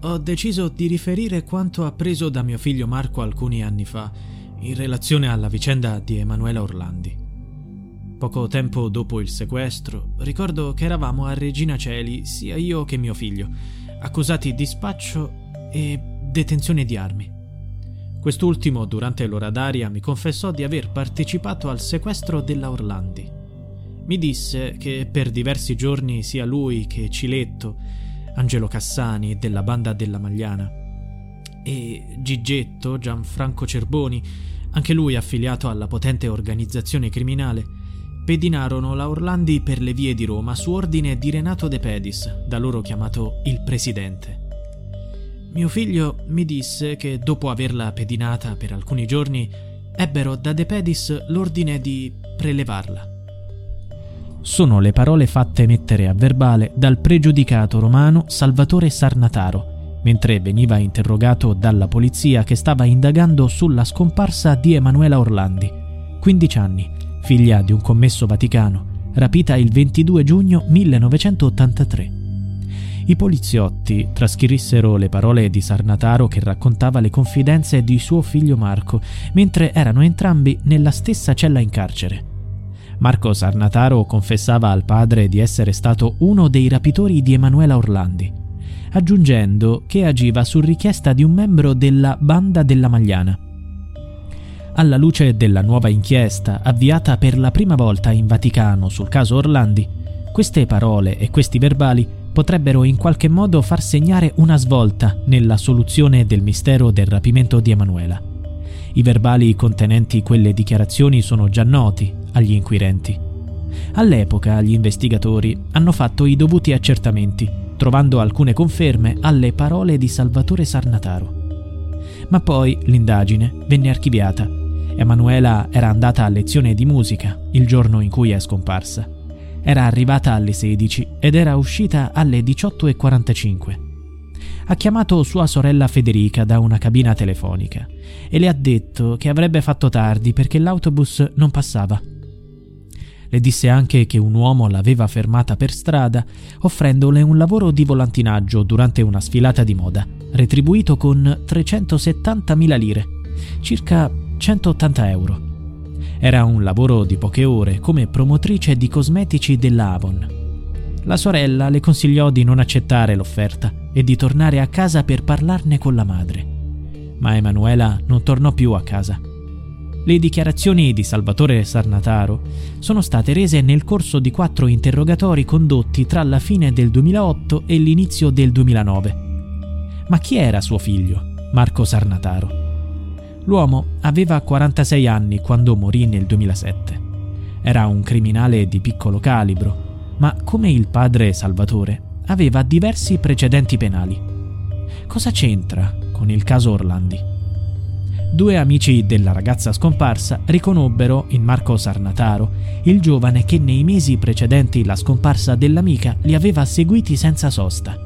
ho deciso di riferire quanto appreso da mio figlio Marco alcuni anni fa in relazione alla vicenda di Emanuela Orlandi. Poco tempo dopo il sequestro, ricordo che eravamo a Regina Celi, sia io che mio figlio, accusati di spaccio e detenzione di armi. Quest'ultimo, durante l'ora d'aria, mi confessò di aver partecipato al sequestro della Orlandi. Mi disse che per diversi giorni sia lui che Ciletto, Angelo Cassani della banda della Magliana e Gigetto, Gianfranco Cerboni, anche lui affiliato alla potente organizzazione criminale, pedinarono la Orlandi per le vie di Roma su ordine di Renato De Pedis, da loro chiamato il Presidente. Mio figlio mi disse che dopo averla pedinata per alcuni giorni ebbero da De Pedis l'ordine di prelevarla. Sono le parole fatte mettere a verbale dal pregiudicato romano Salvatore Sarnataro, mentre veniva interrogato dalla polizia che stava indagando sulla scomparsa di Emanuela Orlandi, 15 anni, figlia di un commesso vaticano, rapita il 22 giugno 1983. I poliziotti trascrissero le parole di Sarnataro che raccontava le confidenze di suo figlio Marco, mentre erano entrambi nella stessa cella in carcere. Marco Sarnataro confessava al padre di essere stato uno dei rapitori di Emanuela Orlandi, aggiungendo che agiva su richiesta di un membro della Banda della Magliana. Alla luce della nuova inchiesta avviata per la prima volta in Vaticano sul caso Orlandi, queste parole e questi verbali potrebbero in qualche modo far segnare una svolta nella soluzione del mistero del rapimento di Emanuela. I verbali contenenti quelle dichiarazioni sono già noti agli inquirenti. All'epoca gli investigatori hanno fatto i dovuti accertamenti, trovando alcune conferme alle parole di Salvatore Sarnataro. Ma poi l'indagine venne archiviata. Emanuela era andata a lezione di musica il giorno in cui è scomparsa. Era arrivata alle 16 ed era uscita alle 18.45 ha chiamato sua sorella Federica da una cabina telefonica e le ha detto che avrebbe fatto tardi perché l'autobus non passava. Le disse anche che un uomo l'aveva fermata per strada offrendole un lavoro di volantinaggio durante una sfilata di moda, retribuito con 370.000 lire, circa 180 euro. Era un lavoro di poche ore come promotrice di cosmetici dell'Avon. La sorella le consigliò di non accettare l'offerta e di tornare a casa per parlarne con la madre. Ma Emanuela non tornò più a casa. Le dichiarazioni di Salvatore Sarnataro sono state rese nel corso di quattro interrogatori condotti tra la fine del 2008 e l'inizio del 2009. Ma chi era suo figlio, Marco Sarnataro? L'uomo aveva 46 anni quando morì nel 2007. Era un criminale di piccolo calibro, ma come il padre Salvatore aveva diversi precedenti penali. Cosa c'entra con il caso Orlandi? due amici della ragazza scomparsa riconobbero in Marco Sarnataro il giovane che nei mesi precedenti la scomparsa dell'amica li aveva seguiti senza sosta.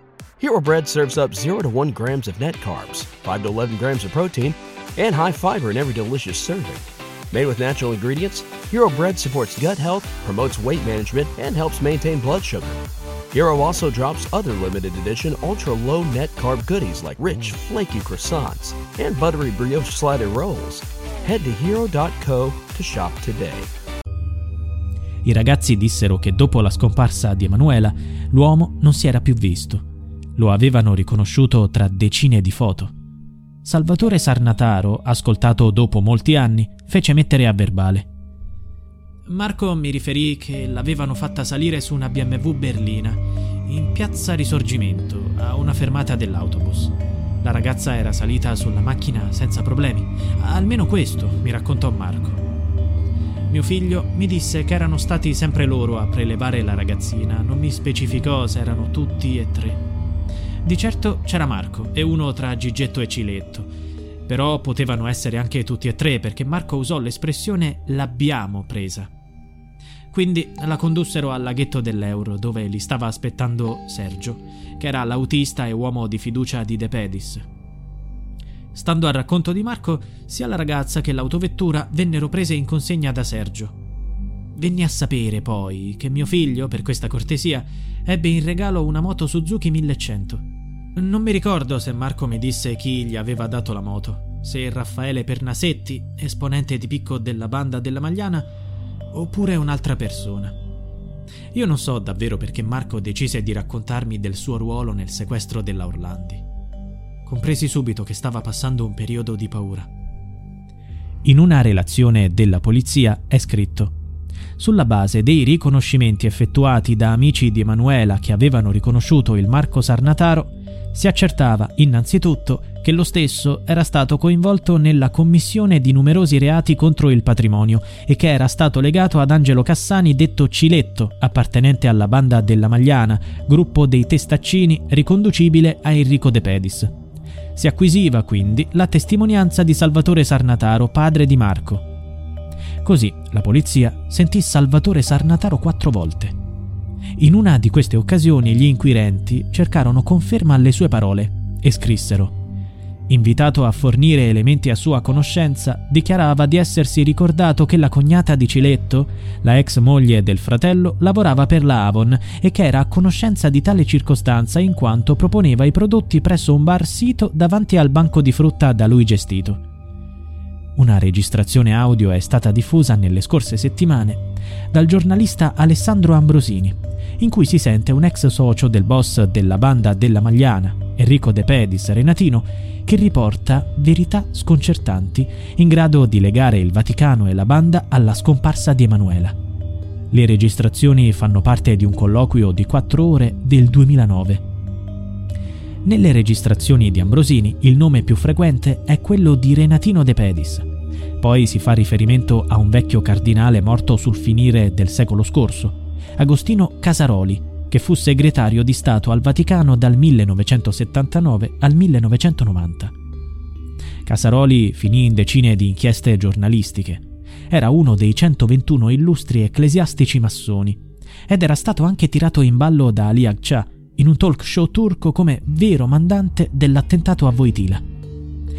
Hero Bread serves up 0 to 1 grams of net carbs, 5 to 11 grams of protein, and high fiber in every delicious serving. Made with natural ingredients, Hero Bread supports gut health, promotes weight management, and helps maintain blood sugar. Hero also drops other limited edition ultra low net carb goodies like rich, flaky croissants and buttery brioche slider rolls. Head to hero.co to shop today. I ragazzi dissero che dopo la scomparsa di Emanuela l'uomo non si era più visto. Lo avevano riconosciuto tra decine di foto. Salvatore Sarnataro, ascoltato dopo molti anni, fece mettere a verbale. Marco mi riferì che l'avevano fatta salire su una BMW berlina, in piazza Risorgimento, a una fermata dell'autobus. La ragazza era salita sulla macchina senza problemi. Almeno questo mi raccontò Marco. Mio figlio mi disse che erano stati sempre loro a prelevare la ragazzina, non mi specificò se erano tutti e tre. Di certo c'era Marco e uno tra Gigetto e Ciletto, però potevano essere anche tutti e tre perché Marco usò l'espressione l'abbiamo presa. Quindi la condussero al laghetto dell'Euro dove li stava aspettando Sergio, che era l'autista e uomo di fiducia di De Pedis. Stando al racconto di Marco, sia la ragazza che l'autovettura vennero prese in consegna da Sergio. Venni a sapere poi che mio figlio, per questa cortesia, ebbe in regalo una moto Suzuki 1100. Non mi ricordo se Marco mi disse chi gli aveva dato la moto, se Raffaele Pernasetti, esponente di picco della banda della Magliana, oppure un'altra persona. Io non so davvero perché Marco decise di raccontarmi del suo ruolo nel sequestro della Orlandi. Compresi subito che stava passando un periodo di paura. In una relazione della polizia è scritto sulla base dei riconoscimenti effettuati da amici di Emanuela che avevano riconosciuto il Marco Sarnataro, si accertava innanzitutto che lo stesso era stato coinvolto nella commissione di numerosi reati contro il patrimonio e che era stato legato ad Angelo Cassani detto Ciletto, appartenente alla banda della Magliana, gruppo dei Testaccini riconducibile a Enrico De Pedis. Si acquisiva quindi la testimonianza di Salvatore Sarnataro, padre di Marco. Così la polizia sentì Salvatore Sarnataro quattro volte. In una di queste occasioni gli inquirenti cercarono conferma alle sue parole e scrissero Invitato a fornire elementi a sua conoscenza, dichiarava di essersi ricordato che la cognata di Ciletto, la ex moglie del fratello, lavorava per la Avon e che era a conoscenza di tale circostanza in quanto proponeva i prodotti presso un bar sito davanti al banco di frutta da lui gestito. Una registrazione audio è stata diffusa nelle scorse settimane dal giornalista Alessandro Ambrosini, in cui si sente un ex socio del boss della banda della Magliana, Enrico De Pedis Renatino, che riporta verità sconcertanti in grado di legare il Vaticano e la banda alla scomparsa di Emanuela. Le registrazioni fanno parte di un colloquio di quattro ore del 2009. Nelle registrazioni di Ambrosini il nome più frequente è quello di Renatino De Pedis. Poi si fa riferimento a un vecchio cardinale morto sul finire del secolo scorso, Agostino Casaroli, che fu segretario di Stato al Vaticano dal 1979 al 1990. Casaroli finì in decine di inchieste giornalistiche. Era uno dei 121 illustri ecclesiastici massoni ed era stato anche tirato in ballo da Ali Agca, in un talk show turco come vero mandante dell'attentato a Voitila.